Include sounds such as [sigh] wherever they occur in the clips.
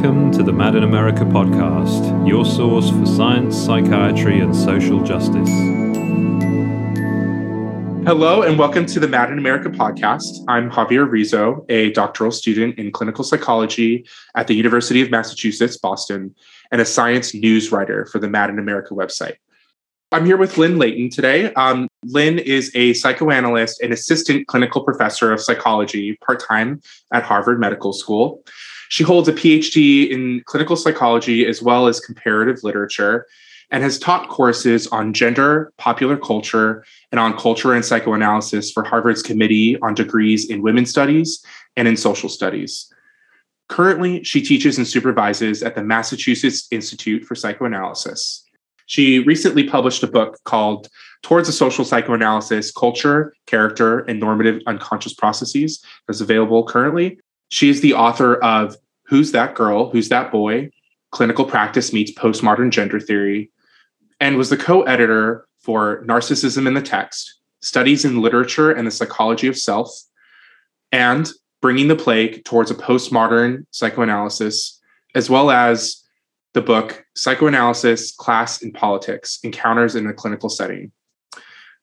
Welcome to the Mad in America podcast, your source for science, psychiatry, and social justice. Hello, and welcome to the Mad in America podcast. I'm Javier Rizzo, a doctoral student in clinical psychology at the University of Massachusetts, Boston, and a science news writer for the Mad in America website. I'm here with Lynne Layton today. Um, Lynne is a psychoanalyst and assistant clinical professor of psychology part time at Harvard Medical School. She holds a PhD in clinical psychology as well as comparative literature and has taught courses on gender, popular culture, and on culture and psychoanalysis for Harvard's Committee on Degrees in Women's Studies and in Social Studies. Currently, she teaches and supervises at the Massachusetts Institute for Psychoanalysis. She recently published a book called Towards a Social Psychoanalysis Culture, Character, and Normative Unconscious Processes that's available currently. She is the author of Who's That Girl? Who's That Boy? Clinical Practice Meets Postmodern Gender Theory, and was the co editor for Narcissism in the Text Studies in Literature and the Psychology of Self, and Bringing the Plague Towards a Postmodern Psychoanalysis, as well as the book Psychoanalysis, Class, and Politics Encounters in a Clinical Setting.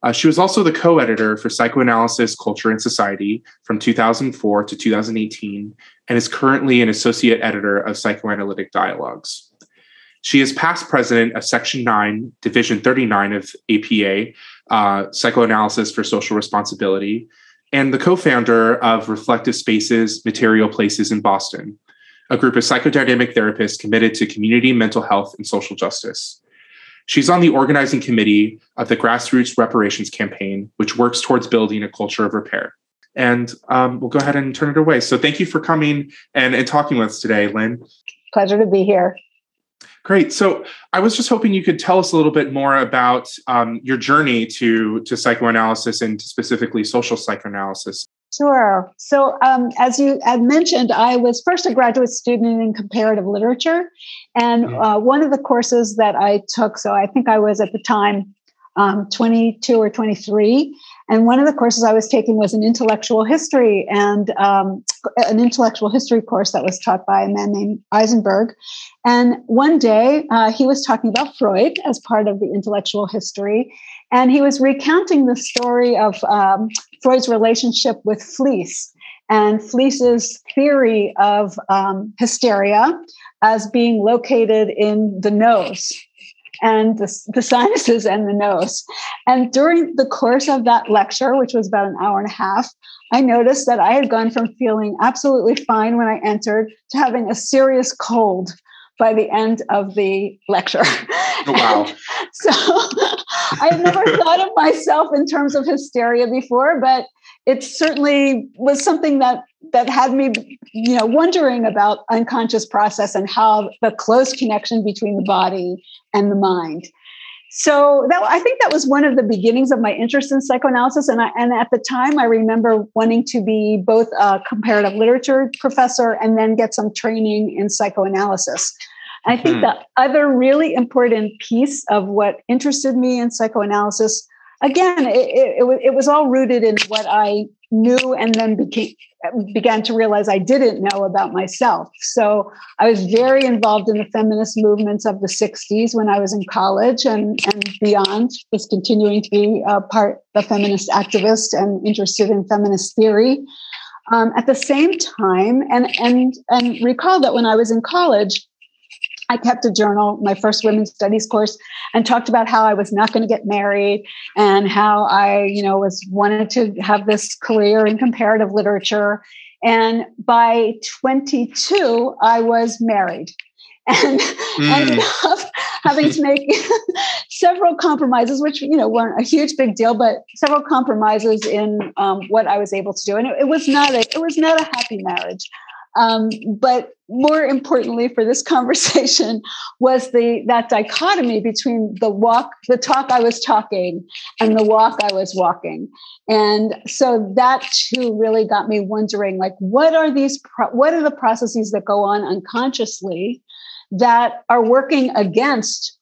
Uh, she was also the co editor for Psychoanalysis, Culture, and Society from 2004 to 2018 and is currently an associate editor of Psychoanalytic Dialogues. She is past president of Section 9, Division 39 of APA, uh, Psychoanalysis for Social Responsibility, and the co founder of Reflective Spaces, Material Places in Boston, a group of psychodynamic therapists committed to community mental health and social justice. She's on the organizing committee of the Grassroots Reparations Campaign, which works towards building a culture of repair. And um, we'll go ahead and turn it away. So thank you for coming and, and talking with us today, Lynne. Pleasure to be here. Great. So I was just hoping you could tell us a little bit more about um, your journey to, to psychoanalysis and specifically social psychoanalysis. Sure. So, um, as you had mentioned, I was first a graduate student in comparative literature. And uh, one of the courses that I took, so I think I was at the time um, 22 or 23. And one of the courses I was taking was an intellectual history and um, an intellectual history course that was taught by a man named Eisenberg. And one day uh, he was talking about Freud as part of the intellectual history. And he was recounting the story of um, Freud's relationship with Fliess and Fliess's theory of um, hysteria as being located in the nose and the, the sinuses and the nose. And during the course of that lecture, which was about an hour and a half, I noticed that I had gone from feeling absolutely fine when I entered to having a serious cold by the end of the lecture. Oh, wow. [laughs] so I had never [laughs] thought of myself in terms of hysteria before, but it certainly was something that that had me you know wondering about unconscious process and how the close connection between the body and the mind. So that i think that was one of the beginnings of my interest in psychoanalysis and I, and at the time i remember wanting to be both a comparative literature professor and then get some training in psychoanalysis i think hmm. the other really important piece of what interested me in psychoanalysis again, it, it, it, was all rooted in what I knew and then became began to realize I didn't know about myself. So I was very involved in the feminist movements of the 60s when I was in college and, and beyond, was continuing to be a part a feminist activist and interested in feminist theory. Um, at the same time, and and and recall that when I was in college, I kept a journal, my first women's studies course, and talked about how I was not going to get married and how I, you know, was wanted to have this career in comparative literature. And by 22, I was married [laughs] and mm. ended up having to make [laughs] several compromises, which you know weren't a huge big deal, but several compromises in um, what I was able to do. And it, it was not a it was not a happy marriage. Um, but more importantly for this conversation [laughs] was the that dichotomy between the walk, the talk I was talking, and the walk I was walking. And so that too really got me wondering, like, what are these? Pro- what are the processes that go on unconsciously that are working against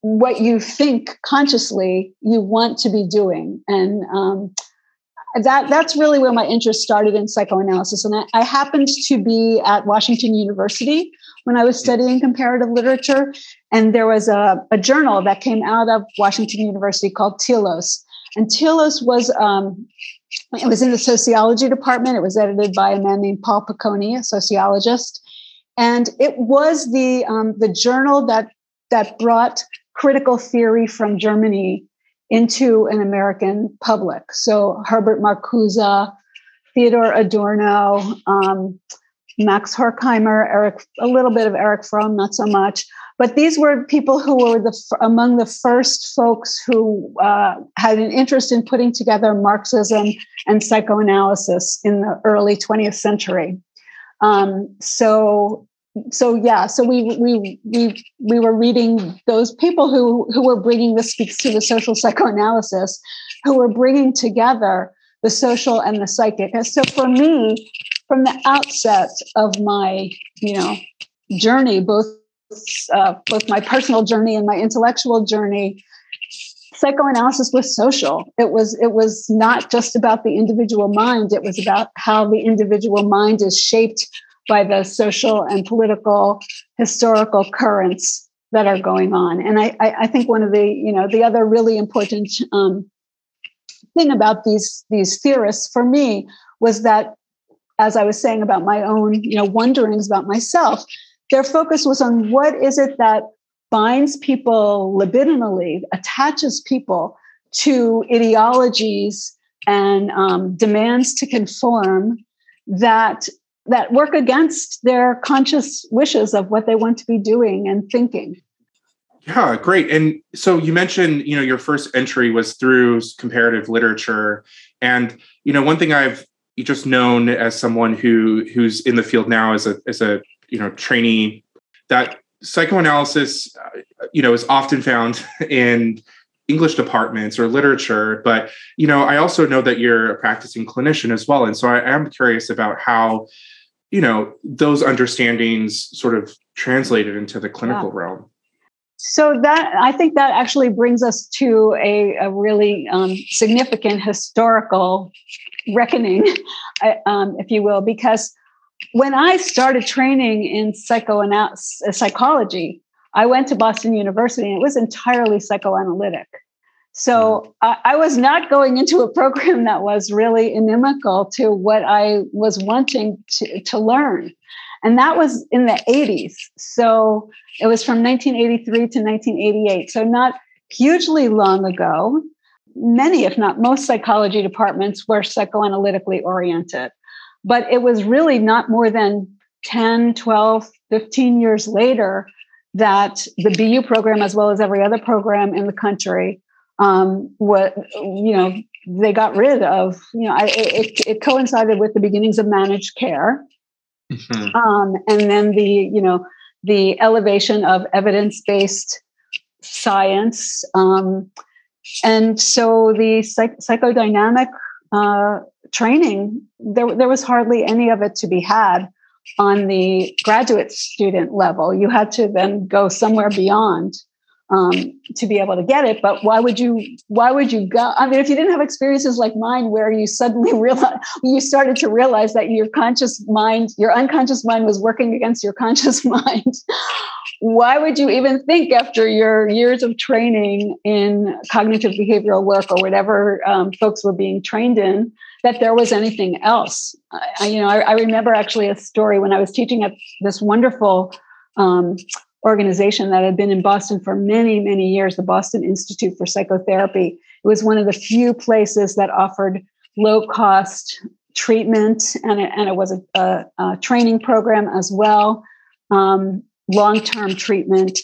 what you think consciously you want to be doing? And um, that that's really where my interest started in psychoanalysis and I, I, happened to be at washington university when I was studying comparative literature. And there was a, a journal that came out of Washington University called Telos. And Telos was um, it was in the sociology department. It was edited by a man named Paul Piccone, a sociologist, and it was the um, the journal that that brought critical theory from Germany into an American public. So Herbert Marcuse, Theodor Adorno, um, Max Horkheimer, Eric, a little bit of Eric Fromm, not so much. But these were people who were the among the first folks who uh, had an interest in putting together Marxism and psychoanalysis in the early 20th century. Um, so, so yeah, so we we we we were reading those people who who were bringing this speaks to the social psychoanalysis, who were bringing together the social and the psychic. And so for me, from the outset of my you know journey, both uh, both my personal journey and my intellectual journey psychoanalysis was social it was it was not just about the individual mind it was about how the individual mind is shaped by the social and political historical currents that are going on. And i i think one of the you know the other really important um, thing about these these theorists for me was that as i was saying about my own you know wonderings about myself their focus was on what is it that binds people libidinally, attaches people to ideologies and um, demands to conform that that work against their conscious wishes of what they want to be doing and thinking. Yeah, great. And so you mentioned, you know, your first entry was through comparative literature, and you know, one thing I've just known as someone who who's in the field now as a as a you know trainee that psychoanalysis uh, you know is often found [laughs] in english departments or literature but you know i also know that you're a practicing clinician as well and so i am curious about how you know those understandings sort of translated into the clinical yeah. realm so that i think that actually brings us to a, a really um, significant historical reckoning [laughs] um, if you will because when I started training in psychoanalysis, uh, psychology, I went to Boston University and it was entirely psychoanalytic. So I, mm. I was not going into a program that was really inimical to what I was wanting to, to learn. And that was in the 80s. So it was from 1983 to 1988. So not hugely long ago. Many, if not most, psychology departments were psychoanalytically oriented. But it was really not more than 10, 12, 15 years later that the BU program, as well as every other program in the country, um, what you know, they got rid of. You know, I, it, it coincided with the beginnings of managed care, mm-hmm. um, and then the you know the elevation of evidence-based science, um, and so the psych- psychodynamic uh, training, there, there was hardly any of it to be had on the graduate student level. You had to then go somewhere beyond um, to be able to get it. But why would you? Why would you go? I mean, if you didn't have experiences like mine, where you suddenly [laughs] realize you started to realize that your conscious mind, your unconscious mind, was working against your conscious [laughs] mind. why would you even think after your years of training in cognitive behavioral work or whatever um, folks were being trained in that there was anything else. I, you know, I, I, remember actually a story when I was teaching at this wonderful um, organization that had been in Boston for many, many years, the Boston Institute for Psychotherapy. It was one of the few places that offered low cost treatment, and it, and it was a, a, a training program as well, um, long term treatment.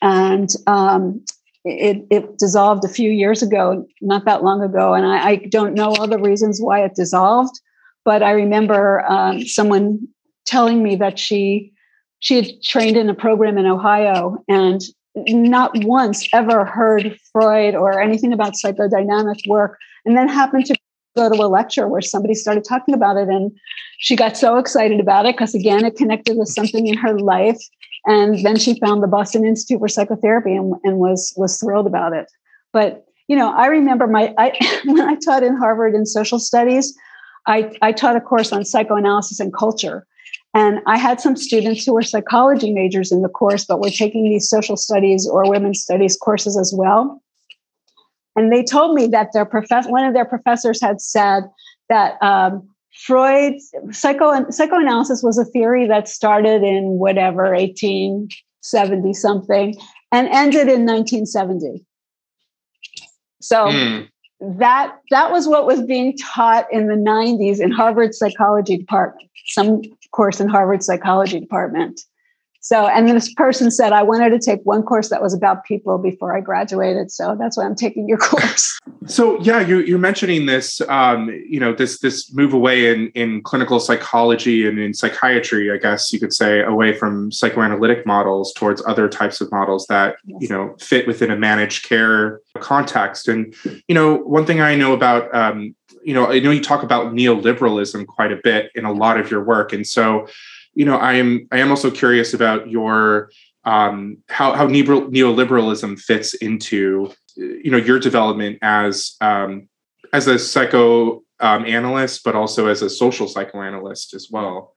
And um, it, it dissolved a few years ago, not that long ago, and I, I don't know all the reasons why it dissolved, but I remember um, someone telling me that she she had trained in a program in Ohio and not once ever heard Freud or anything about psychodynamic work, and then happened to go to a lecture where somebody started talking about it, and she got so excited about it because again, it connected with something in her life and then she found the Boston Institute for Psychotherapy and, and was was thrilled about it. But you know, I remember my I, [laughs] when I taught in Harvard in social studies, I, I taught a course on psychoanalysis and culture. And I had some students who were psychology majors in the course, but were taking these social studies or women's studies courses as well. And they told me that their prof- one of their professors had said that um, Freud psycho psychoanalysis was a theory that started in whatever 1870 something and ended in 1970. So mm. that that was what was being taught in the 90s in Harvard psychology department. Some course in Harvard psychology department. So, and this person said, I wanted to take one course that was about people before I graduated. So that's why I'm taking your [laughs] course. So, yeah, you're, you're mentioning this, um, you know, this this move away in in clinical psychology and in psychiatry, I guess you could say, away from psychoanalytic models towards other types of models that yes. you know fit within a managed care context. And you know, one thing I know about um, you know, I know you talk about neoliberalism quite a bit in a lot of your work, and so you know, I am I am also curious about your um, how how neoliberalism fits into you know your development as um, as a psycho um, analyst, but also as a social psychoanalyst as well.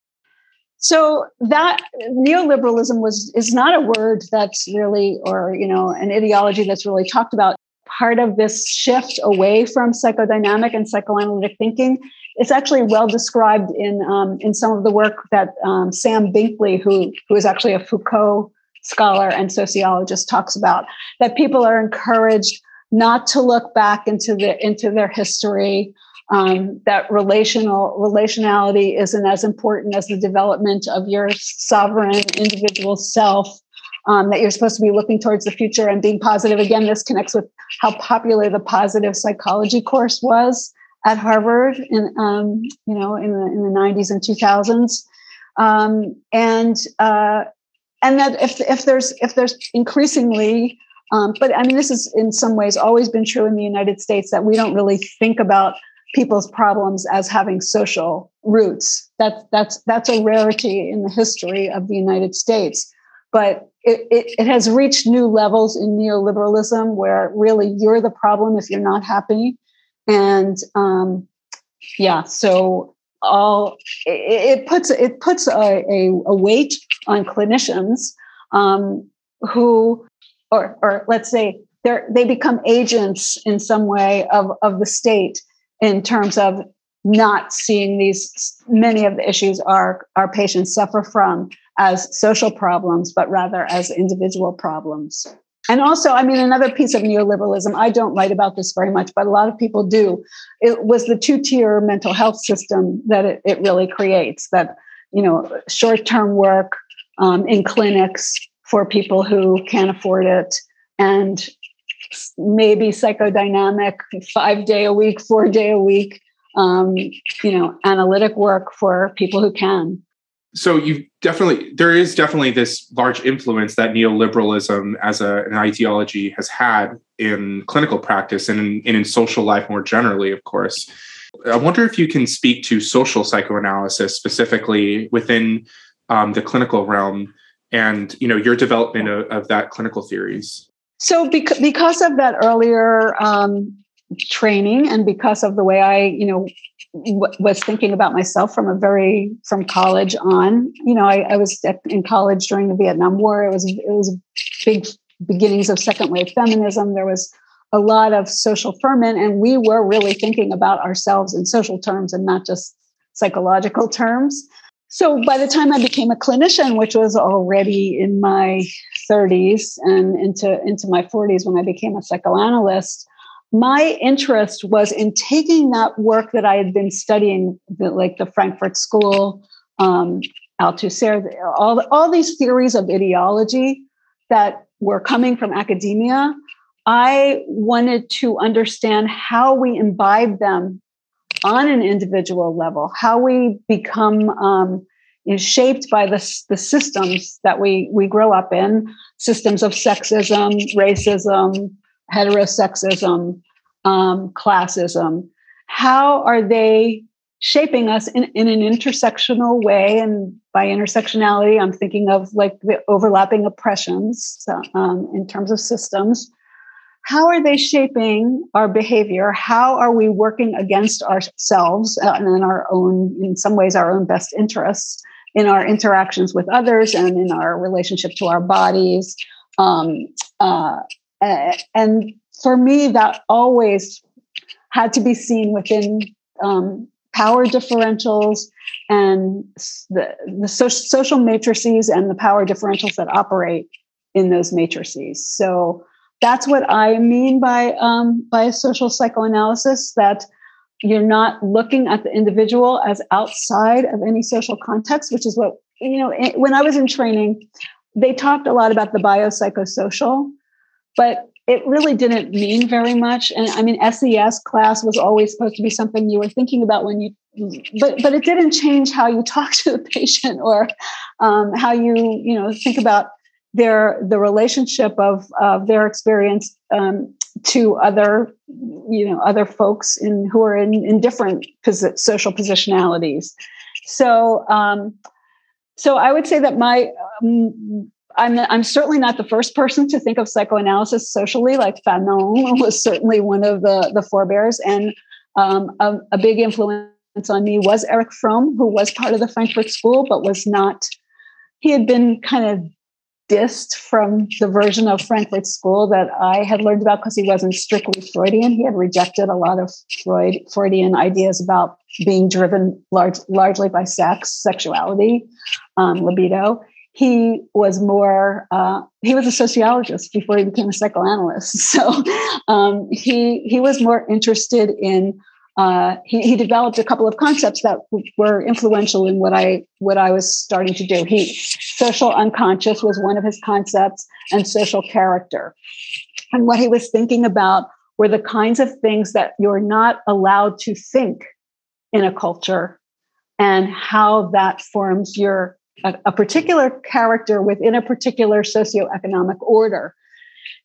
So that neoliberalism was is not a word that's really, or you know, an ideology that's really talked about. Part of this shift away from psychodynamic and psychoanalytic thinking it's actually well described in um, in some of the work that um, Sam Binkley, who who is actually a Foucault scholar and sociologist, talks about. That people are encouraged not to look back into the into their history. Um, that relational relationality isn't as important as the development of your sovereign individual self. Um, that you're supposed to be looking towards the future and being positive. Again, this connects with how popular the positive psychology course was at Harvard in um, you know in the in the 90s and 2000s, um, and uh, and that if if there's if there's increasingly um, but I mean this is in some ways always been true in the United States that we don't really think about people's problems as having social roots. That's that's that's a rarity in the history of the United States. But it, it, has reached new levels in neoliberalism where really you're the problem if you're not happy. And um, yeah, so all it, it, puts it puts a, a, a weight on clinicians um, who, or or let's say they they become agents in some way of of the state in terms of not seeing these many of the issues our our patients suffer from as social problems but rather as individual problems and also, I mean, another piece of neoliberalism, I don't write about this very much, but a lot of people do. It was the two tier mental health system that it, it, really creates that, you know, short term work um, in clinics for people who can't afford it and maybe psychodynamic five day a week, four day a week, um, you know, analytic work for people who can so you definitely there is definitely this large influence that neoliberalism as a, an ideology has had in clinical practice and in, and in social life more generally of course. I wonder if you can speak to social psychoanalysis specifically within um, the clinical realm and you know your development of, of that clinical theories. So bec- because of that earlier um, training and because of the way i you know was thinking about myself from a very from college on. You know i, I was at, in college during the vietnam war. It was it was big beginnings of second wave feminism. There was a lot of social ferment and we were really thinking about ourselves in social terms and not just psychological terms. So by the time i became a clinician which was already in my 30s and into into my 40s when i became a psychoanalyst my interest was in taking that work that I had been studying, the, like the Frankfurt School, um, Althusser, all, all these theories of ideology that were coming from academia. I wanted to understand how we imbibe them on an individual level, how we become um, shaped by the, the systems that we, we grow up in systems of sexism, racism, heterosexism, um, classism, how are they shaping us in, in an intersectional way? And by intersectionality, I'm thinking of like the overlapping oppressions um, in terms of systems. How are they shaping our behavior? How are we working against ourselves uh, and in our own, in some ways, our own best interests? in our interactions with others and in our relationship to our bodies. Um, uh, and for me, that always had to be seen within um, power differentials and the, the so- social matrices and the power differentials that operate in those matrices. So that's what I mean by um, by social psychoanalysis. That you're not looking at the individual as outside of any social context, which is what you know. When I was in training, they talked a lot about the biopsychosocial, but it really didn't mean very much. And I mean, SES class was always supposed to be something you were thinking about when you, but but it didn't change how you [laughs] talk to the patient or um, how you you know think about their the relationship of of their experience um, to other you know other folks in who are in in different posi- social positionalities. So um, so I would say that my um, I'm, I'm certainly not the first person to think of psychoanalysis socially, like Fanon [laughs] was certainly one of the, the forebears. And um, a, a, big influence on me was Eric Fromm, who was part of the Frankfurt School, but was not, he had been kind of dissed from the version of Frankfurt School that I had learned about because he wasn't strictly Freudian. He had rejected a lot of Freud, Freudian ideas about being driven large, largely by sex, sexuality, um, libido he was more uh, he was a sociologist before he became a psychoanalyst [laughs] so um, he he was more interested in uh, he, he developed a couple of concepts that were influential in what I what I was starting to do. He social unconscious was one of his concepts, and social character. And what he was thinking about were the kinds of things that you're not allowed to think in a culture, and how that forms your a, a particular character within a particular socioeconomic order.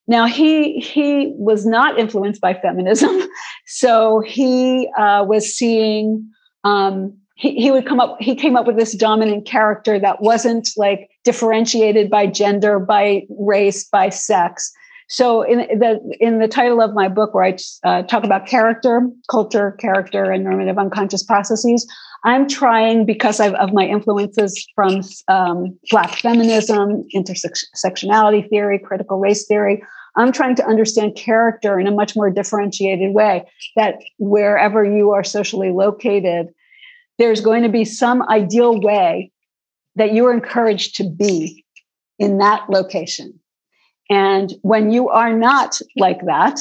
Now he he was not influenced by feminism, [laughs] so he uh, was seeing um, he, he would come up he came up with this dominant character that wasn't like differentiated by gender, by race, by sex. So in the in the title of my book, where I uh, talk about character, culture, character, and normative unconscious processes, I'm trying because I've, of my influences from um, Black feminism, intersectionality theory, critical race theory. I'm trying to understand character in a much more differentiated way. That wherever you are socially located, there's going to be some ideal way that you are encouraged to be in that location. And when you are not like that,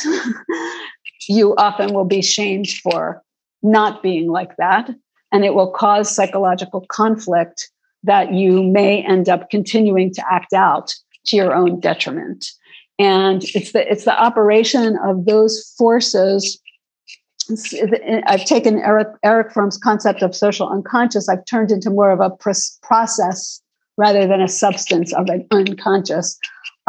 [laughs] you often will be shamed for not being like that. And it will cause psychological conflict that you may end up continuing to act out to your own detriment. And it's the it's the operation of those forces. I've taken Eric, Erich Fromm's concept of social unconscious, I've turned into more of a process rather than a substance of an unconscious.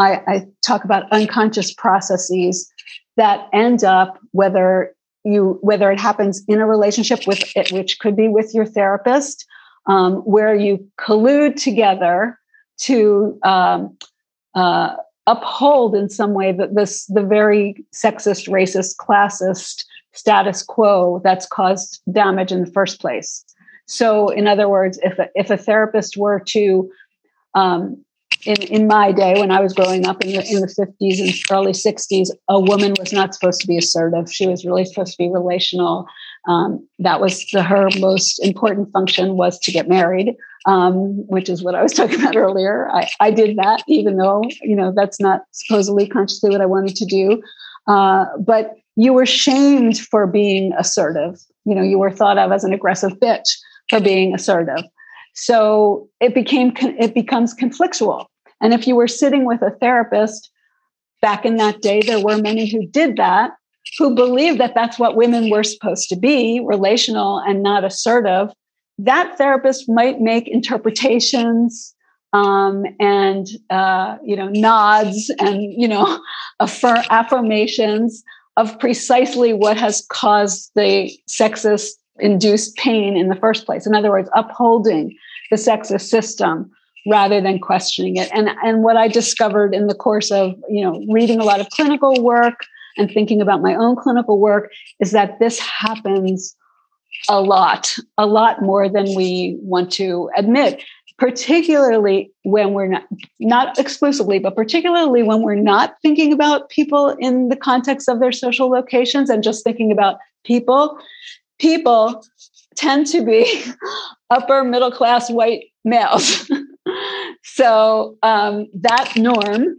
I, I talk about unconscious processes that end up, whether you whether it happens in a relationship with it, which could be with your therapist, um, where you collude together to um, uh, uphold in some way that this the very sexist, racist, classist status quo that's caused damage in the first place. So, in other words, if a, if a therapist were to um, in, in my day when I was growing up in the, in the 50s and early 60s, a woman was not supposed to be assertive. She was really supposed to be relational. Um, that was the, her most important function was to get married, um, which is what I was [laughs] talking about earlier. I, I did that, even though, you know, that's not supposedly consciously what I wanted to do. Uh, but you were shamed for being assertive. You know, you were thought of as an aggressive bitch for being assertive. So it became it becomes conflictual. And if you were sitting with a therapist back in that day, there were many who did that, who believed that that's what women were supposed to be, relational and not assertive. That therapist might make interpretations um, and uh, you know nods and you know [laughs] affirm- affirmations of precisely what has caused the sexist induced pain in the first place. In other words, upholding the sexist system rather than questioning it. And, and what I discovered in the course of, you know, reading a lot of clinical work and thinking about my own clinical work is that this happens a lot, a lot more than we want to admit. particularly when we're not not exclusively but particularly when we're not thinking about people in the context of their social locations and just thinking about people people tend to be [laughs] upper middle class white males. [laughs] So um, that norm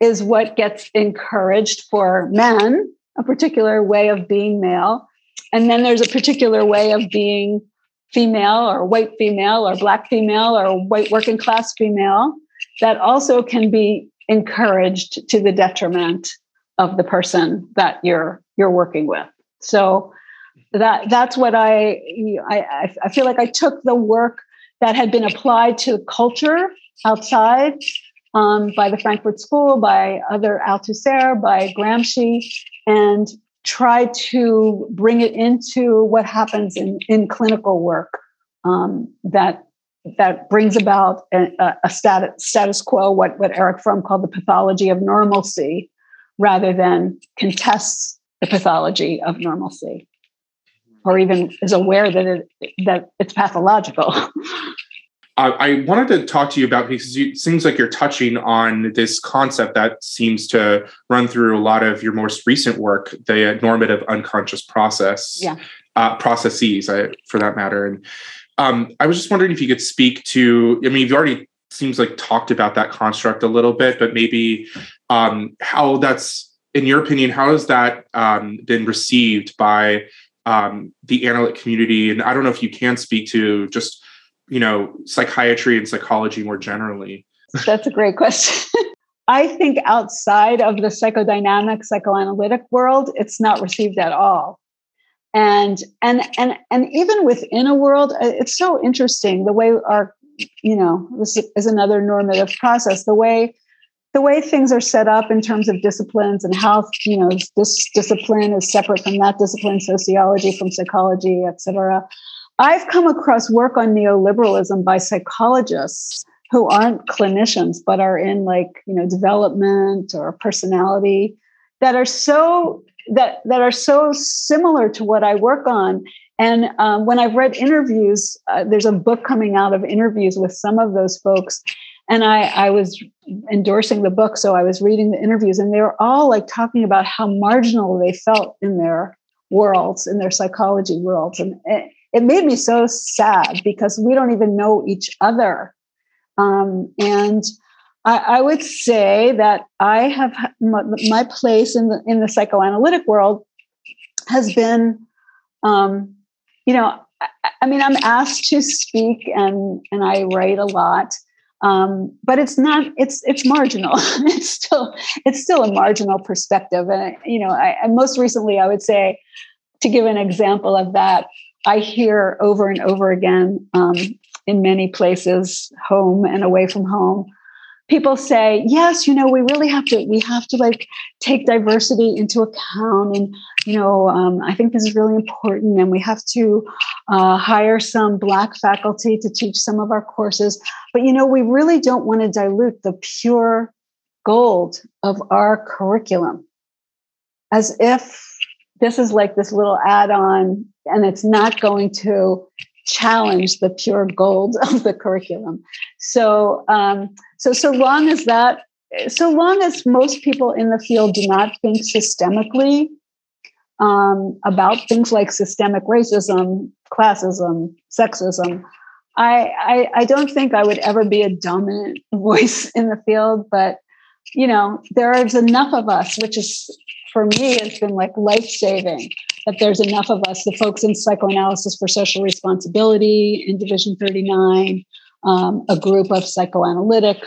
is what gets encouraged for men a particular way of being male. And then there's a particular way of being female or white female or black female or white working class female that also can be encouraged to the detriment of the person that you're you're working with. So that that's what I, I i feel like i took the work that had been applied to culture outside um, by the frankfurt school by other althusser by gramsci and try to bring it into what happens in, in clinical work um, that that brings about a, a status, status quo, what, what Erich Fromm called the pathology of normalcy, rather than contests the pathology of normalcy, or even is aware that it, that it's pathological. [laughs] Uh, I wanted to talk to you about because it seems like you're touching on this concept that seems to run through a lot of your most recent work, the normative unconscious process, yeah. uh, processes, uh, for that matter. And um, I was just wondering if you could speak to. I mean, you've already seems like talked about that construct a little bit, but maybe um, how that's, in your opinion, how has that um, been received by um, the analytic community? And I don't know if you can speak to just you know psychiatry and psychology more generally that's a great question [laughs] i think outside of the psychodynamic psychoanalytic world it's not received at all and and and and even within a world uh, it's so interesting the way our you know this is another normative process the way the way things are set up in terms of disciplines and how you know this discipline is separate from that discipline sociology from psychology et cetera I've come across work on neoliberalism by psychologists who aren't clinicians but are in like you know development or personality that are so that that are so similar to what I work on. And um, when I've read interviews, uh, there's a book coming out of interviews with some of those folks, and I, I was endorsing the book, so I was reading the interviews, and they were all like talking about how marginal they felt in their worlds, in their psychology worlds, and it made me so sad because we don't even know each other. Um, and I, I, would say that I have my, my, place in the in the psychoanalytic world has been, um, you know, I, I, mean, I'm asked to speak and and I write a lot, um, but it's not it's it's marginal. [laughs] it's still it's still a marginal perspective, and you know, I, and most recently, I would say, to give an example of that, I hear over and over again um, in many places, home and away from home, people say, "Yes, you know, we really have to. We have to like take diversity into account, and you know, um, I think this is really important, and we have to uh, hire some Black faculty to teach some of our courses. But you know, we really don't want to dilute the pure gold of our curriculum, as if." This is like this little add on and it's not going to challenge the pure gold [laughs] of the curriculum. So, um, so so long as that, so long as most people in the field do not think systemically um, about things like systemic racism, classism, sexism, I, I I don't think I would ever be a dominant [laughs] voice in the field. But you know, there is enough of us, which is for me has been like life saving that there's enough of us, the folks in psychoanalysis for social responsibility in Division 39, um, a group of psychoanalytic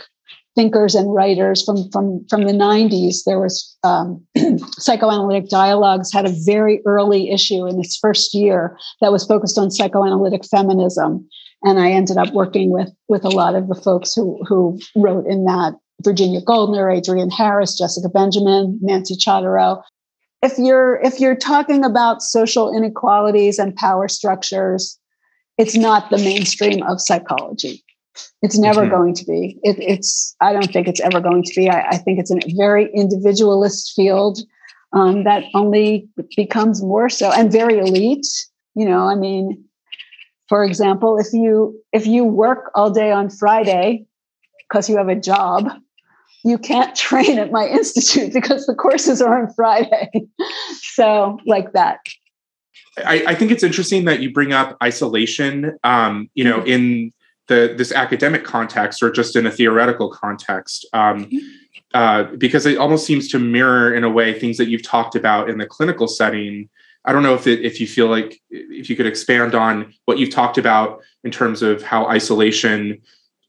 thinkers and writers from from from the 90s there was um, [clears throat] psychoanalytic dialogues had a very early issue in its first year that was focused on psychoanalytic feminism. And i ended up working with with a lot of the folks who who wrote in that Virginia Goldner, Adrienne Harris, Jessica Benjamin, Nancy Chodorow. If you're if you're talking about social inequalities and power structures, it's not the mainstream of psychology. It's never mm-hmm. going to be. It, it's I don't think it's ever going to be. I, I think it's a very individualist field um, that only becomes more so and very elite. You know, I mean, For example, if you if you work all day on Friday because you have a job, you can't train at my institute [laughs] because the courses are on Friday. [laughs] so, like that. I, I, think it's interesting that you bring up isolation. Um, you know, mm-hmm. in the this academic context or just in a theoretical context, um, mm-hmm. uh, because it almost seems to mirror in a way things that you've talked about in the clinical setting. I don't know if it, if you feel like if you could expand on what you've talked about in terms of how isolation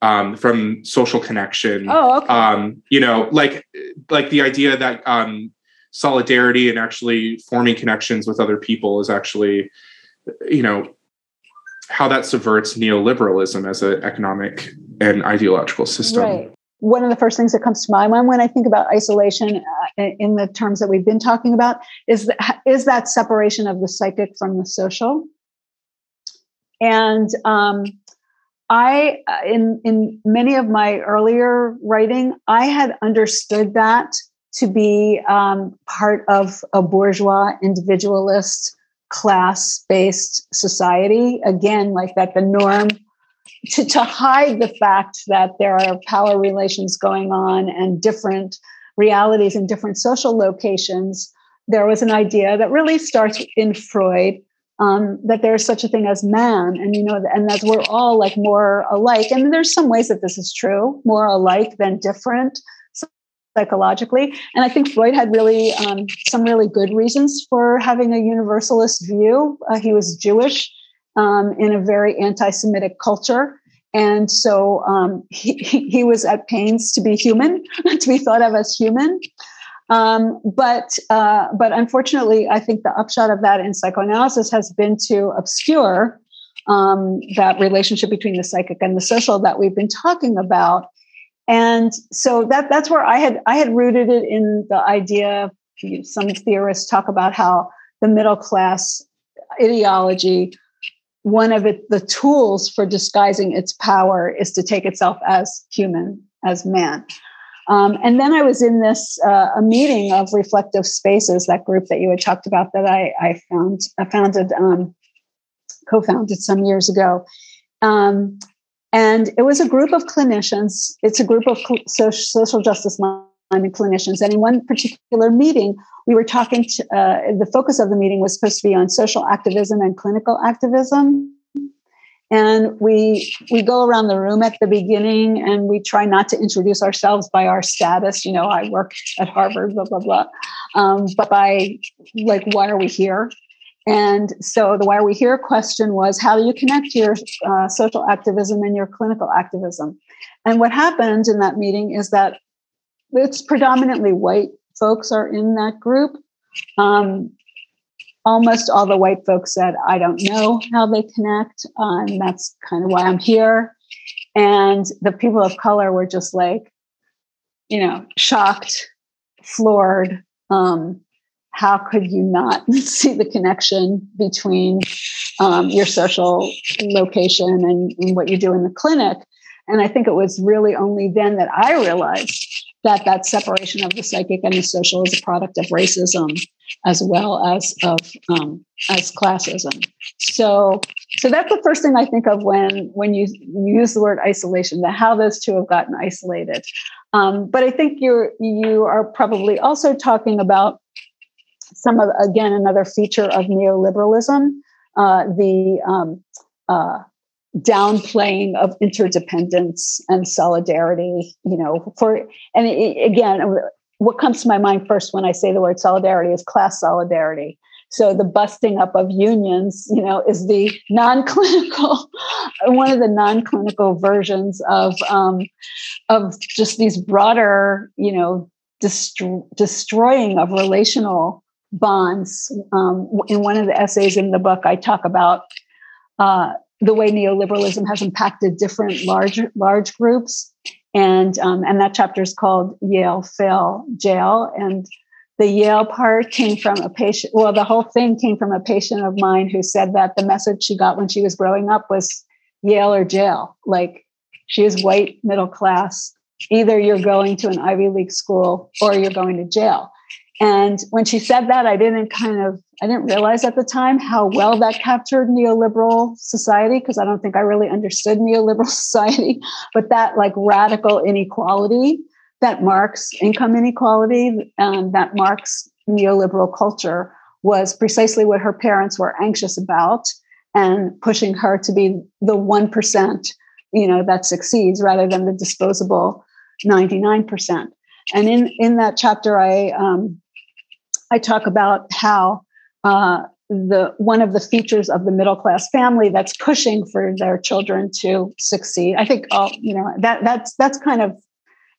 um, from social connection. Oh, okay. Um, you know, like like the idea that um, solidarity and actually forming connections with other people is actually, you know, how that subverts neoliberalism as an economic and ideological system. Right. One of the first things that comes to my mind when I think about isolation uh, in the terms that we've been talking about is that, is that separation of the psychic from the social. And um, I, uh, in in many of my earlier writing, I had understood that to be um, part of a bourgeois individualist class-based society. Again, like that, the norm to, to hide the fact that there are power relations going on and different realities in different social locations. There was an idea that really starts in Freud um, that there's such a thing as man and you know and that we're all like more alike. And there's some ways that this is true more alike than different psychologically. And i think freud had really um, some really good reasons for having a universalist view. Uh, he was jewish um, in a very anti-semitic culture. And so um, he, he was at pains to be human [laughs] to be thought of as human um, but uh, but unfortunately, I think the upshot of that in psychoanalysis has been to obscure um, that relationship between the psychic and the social that we've been talking about. And so that that's where I had I had rooted it in the idea. Some theorists talk about how the middle class ideology one of it, the tools for disguising its power is to take itself as human, as man. Um, and then I was in this uh, a meeting of reflective spaces, that group that you had talked about that I, I found I founded um, co-founded some years ago. Um, and it was a group of clinicians. It's a group of cl- social, justice minded clinicians. And in one particular meeting, we were talking to, uh, the focus of the meeting was supposed to be on social activism and clinical activism and we we go around the room at the beginning and we try not to introduce ourselves by our status. You know i work at harvard blah blah blah. Um, but by like why are we here? And so the why are we here question was how do you connect your uh, social activism and your clinical activism? And what happened in that meeting is that it's predominantly white folks are in that group. Um, almost all the white folks said, I don't know how they connect. And that's kind of why I'm here. And the people of color were just like, you know, shocked, floored. Um, how could you not [laughs] see the connection between um, your social location and, and what you do in the clinic? And I think it was really only then that I realized that that separation of the psychic and the social is a product of racism as well as of um, as classism. So, so that's the first thing I think of when when you, use the word isolation. The how those two have gotten isolated. Um, but I think you're you are probably also talking about some of again another feature of neoliberalism, uh, the um, uh, downplaying of interdependence and solidarity you know for and it, again what comes to my mind first when i say the word solidarity is class solidarity. So the busting up of unions you know is the [laughs] non-clinical one of the non-clinical versions of um, of just these broader you know dest- destroying of relational bonds. Um, in one of the essays in the book i talk about uh, the way neoliberalism has impacted different large large groups, and um, and that chapter is called Yale Fail Jail, and the Yale part came from a patient. Well, the whole thing came from a patient of mine who said that the message she got when she was growing up was Yale or jail. Like she is white, middle class. Either you're going to an Ivy League school or you're going to jail. And when she said that, I didn't kind of, I didn't realize at the time how well that captured neoliberal society, because I don't think I really understood neoliberal [laughs] society, but that like radical inequality that marks income inequality, um, that marks neoliberal culture was precisely what her parents were anxious about and pushing her to be the 1% you know that succeeds rather than the disposable 99% and in in that chapter i um, I talk about how uh, the one of the features of the middle class family that's pushing for their children to succeed. I think all you know that that's that's kind of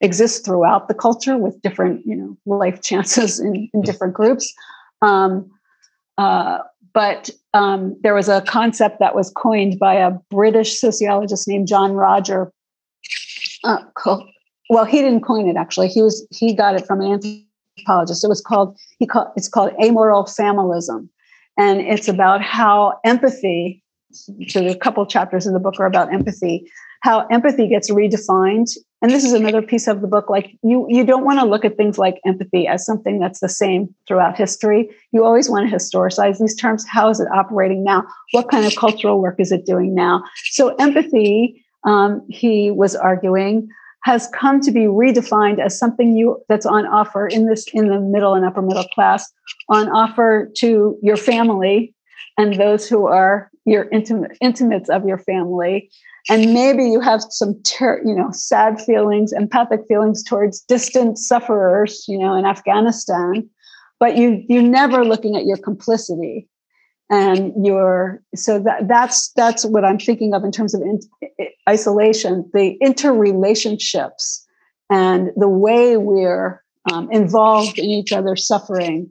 exists throughout the culture with different you know life chances in, in different groups. Um, uh, but um, there was a concept that was coined by a British sociologist named John Rodger. Uh, well, he didn't coin it actually. He was he got it from an anthropologist. It was called he called it's called amoral familism, and it's about how empathy. So a couple chapters in the book are about empathy, how empathy gets redefined. And this is another piece of the book. Like you, you don't want to look at things like empathy as something that's the same throughout history. You always want to historicize these terms. How is it operating now? What kind of cultural work is it doing now? So empathy, um, he was arguing, has come to be redefined as something you that's on offer in this in the middle and upper middle class on offer to your family and those who are your intimate intimates of your family. And maybe you have some ter- you know sad feelings empathic feelings towards distant sufferers you know in afghanistan but you you're never looking at your complicity and you're so that that's that's what i'm thinking of in terms of in, isolation the interrelationships and the way we're um, involved in each other's suffering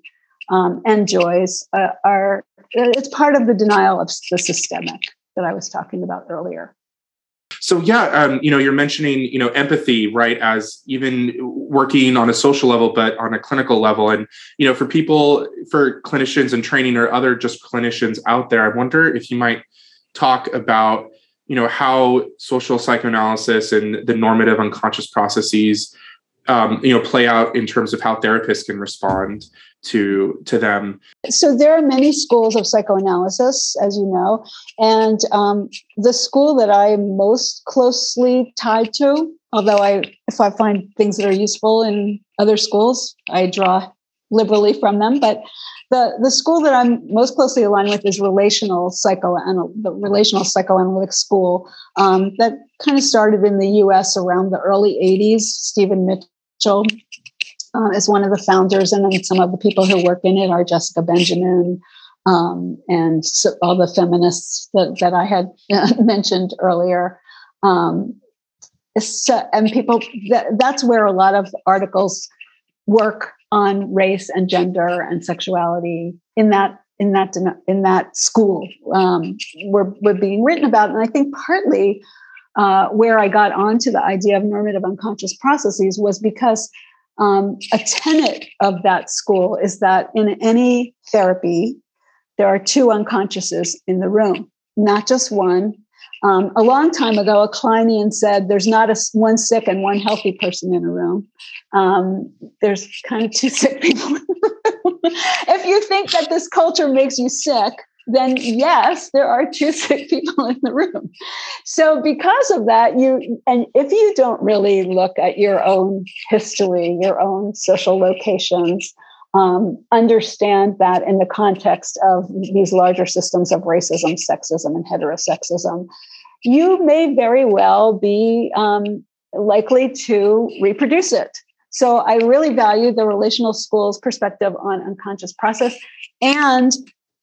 um, and joys uh, are it's part of the denial of the systemic that i was talking about earlier so yeah, um, you know, you're mentioning you know empathy, right, as even working on a social level, but on a clinical level, and you know, for people, for clinicians and training or other just clinicians out there, I wonder if you might talk about you know how social psychoanalysis and the normative unconscious processes um, you know play out in terms of how therapists can respond to to them. So there are many schools of psychoanalysis as you know and um, the school that i'm most closely tied to although i if i find things that are useful in other schools i draw liberally from them but the, the school that i'm most closely aligned with is relational psychoanal the relational psychoanalytic school um, that kind of started in the us around the early 80s stephen mitchell uh, is one of the founders, and then some of the people who work in it are Jessica Benjamin um, and so all the feminists that, that I had [laughs] mentioned earlier. Um, so, and people, that, that's where a lot of articles work on race and gender and sexuality in that in that in that school um, were, were being written about, and I think partly uh, where I got onto the idea of normative unconscious processes was because um, a tenet of that school is that in any therapy, there are two unconsciouses in the room, not just one. Um, a long time ago, a Kleinian said there's not a, one sick and one healthy person in a room. Um, there's kind of two [laughs] sick people. if you think that this culture makes you sick, then yes, there are two [laughs] sick people in the room. So because of that, you and if you don't really look at your own history, your own social locations, um, understand that in the context of these larger systems of racism, sexism, and heterosexism, you may very well be um, likely to reproduce it. So I really value the relational schools perspective on unconscious process and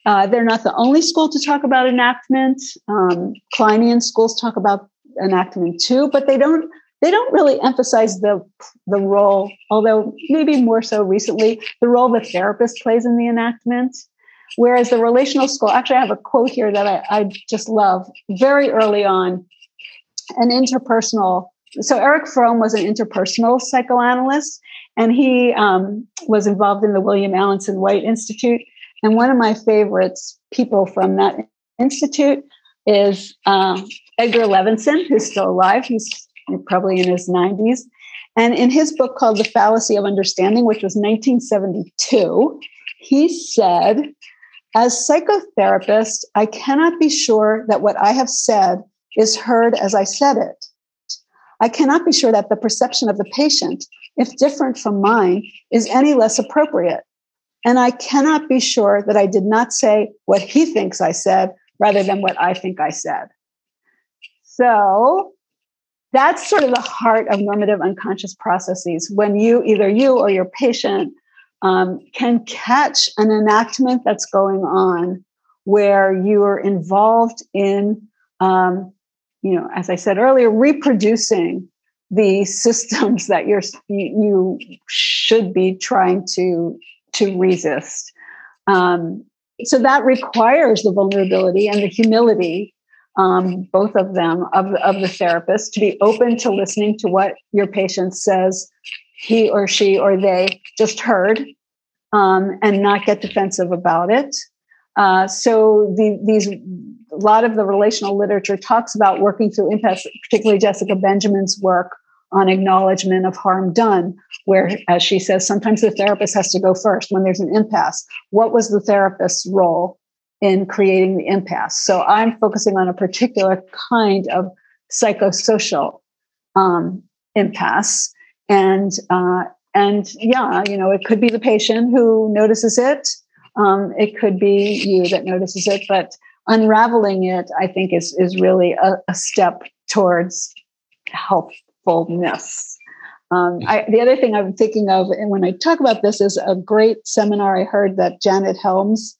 uh, they're not the only school to talk about enactment. Um, Kleinian schools talk about enactment too, but they don't they don't really emphasize the the role, although maybe more so recently, the role the therapist plays in the enactment. Whereas the relational school, actually, I have a quote here that I, I just love. Very early on, an interpersonal. So Erich Fromm was an interpersonal psychoanalyst, and he um, was involved in the William Alanson White Institute. And one of my favorites people from that institute is uh, Edgar Levenson, who's still alive. He's probably in his 90s. And in his book called The Fallacy of Understanding, which was 1972, he said, As psychotherapist, I cannot be sure that what I have said is heard as I said it. I cannot be sure that the perception of the patient, if different from mine, is any less appropriate. And I cannot be sure that I did not say what he thinks I said rather than what I think I said. So that's sort of the heart of normative unconscious processes. When you, either you or your patient, um, can catch an enactment that's going on where you are involved in, um, you know, as I said earlier, reproducing the systems that you're you should be trying to to resist. Um, so that requires the vulnerability and the humility um, both of them, of, of the therapist, to be open to listening to what your patient says he or she or they just heard um, and not get defensive about it. Uh, so the, these a lot of the relational literature talks about working through impasse, particularly Jessica Benjamin's work on acknowledgement of harm done, where, as she says, sometimes the therapist has to go first when there's an impasse. What was the therapist's role in creating the impasse. So I'm focusing on a particular kind of psychosocial um, impasse, and uh, and yeah, you know, it could be the patient who notices it. Um, it could be you that notices it, but unraveling it, I think, is is really a, a step towards helpfulness. Um, I, the other thing I'm thinking of, and when I talk about this, is a great seminar I heard that Janet Helms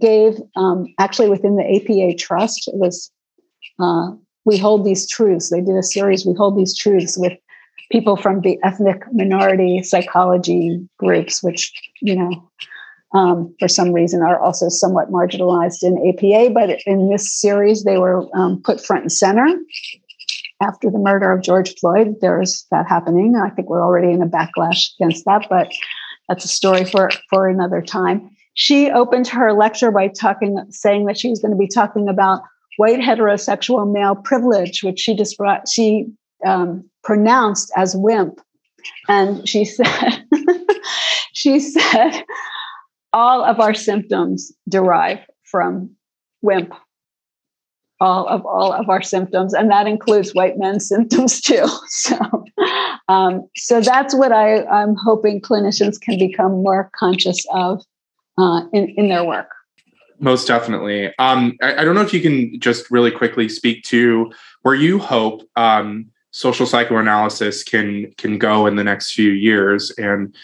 gave um, actually within the APA trust. It was uh, we hold these truths. They did a series. We hold these truths with people from the ethnic minority psychology groups, which you know. Um, for some reason, are also somewhat marginalized in APA, but in this series, they were um, put front and center after the murder of George Floyd. There's that happening. I think we're already in a backlash against that, but that's a story for for another time she opened her lecture by talking, saying that she was going to be talking about white heterosexual male privilege, which she described, she um, pronounced as wimp. And she said, [laughs] she said, all of our symptoms derive from wimp. All of all of our symptoms, and that includes white men's [laughs] symptoms too. So, um, so that's what I, I'm hoping clinicians can become more conscious of uh, in, in their work. Most definitely. Um, I, I, don't know if you can just really quickly speak to where you hope um, social psychoanalysis can can go in the next few years, and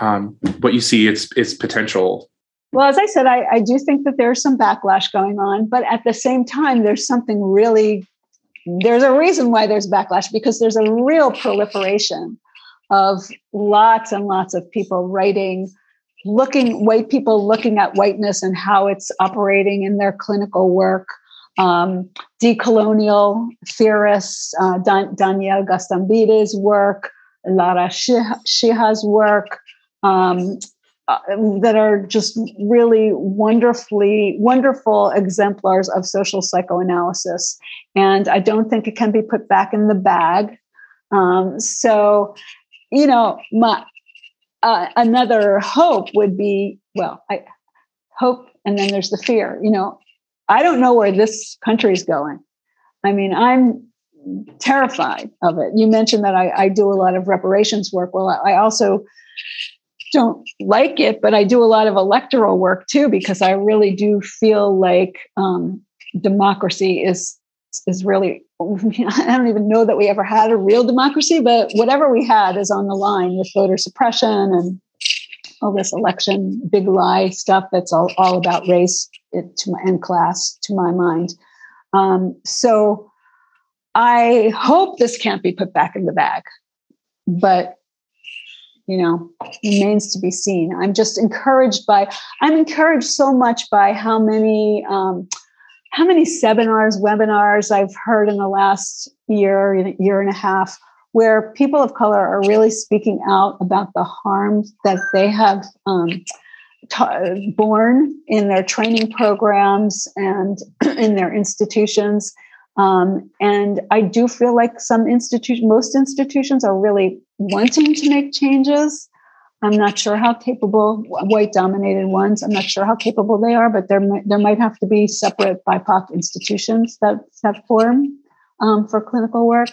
um, what you see its its potential. Well, as I said, I, I do think that there's some backlash going on, but at the same time, there's something really there's a reason why there's backlash because there's a real proliferation of lots and lots of people writing looking white people looking at whiteness and how it's operating in their clinical work um, decolonial theorists uh, Dan- daniel gaztambide's work lara sheehi's work um, uh, that are just really wonderfully wonderful exemplars of social psychoanalysis. And i don't think it can be put back in the bag. Um, so you know my uh, another hope would be well i hope and then there's the fear you know. I don't know where this country is going. I mean i'm terrified of it. You mentioned that I, I do a lot of reparations work. Well i also don't like it but i do a lot of electoral work too because i really do feel like um, democracy is is really [laughs] I don't even know that we ever had a real democracy, but whatever we had is on the line with voter suppression and all this election big lie stuff that's all, all about race to my, and class to my mind. Um, so I hope this can't be put back in the bag, but you know remains to be seen. I'm just encouraged by I'm encouraged so much by how many um, how many seminars, webinars I've heard in the last year, year and a half, where people of color are really speaking out about the harms that they have um, t- borne in their training programs and [clears throat] in their institutions. Um, and I do feel like some institutions, most institutions are really wanting to make changes. I'm not sure how capable white dominated ones. I'm not sure how capable they are, but there there might have to be separate BIPOC institutions that that form um, for clinical work.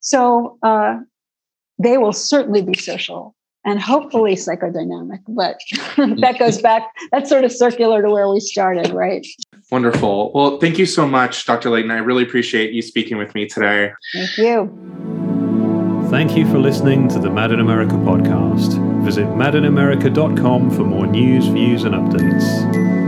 So uh, they will certainly be social and hopefully psychodynamic. But [laughs] mm-hmm. that goes back. That's sort of circular to where we started, right? Wonderful. Well, thank you so much, Dr. Layton. I really appreciate you speaking with me today. Thank you. Thank you for listening to the Mad in America podcast. Visit madinamerica.com for more news, views, and updates.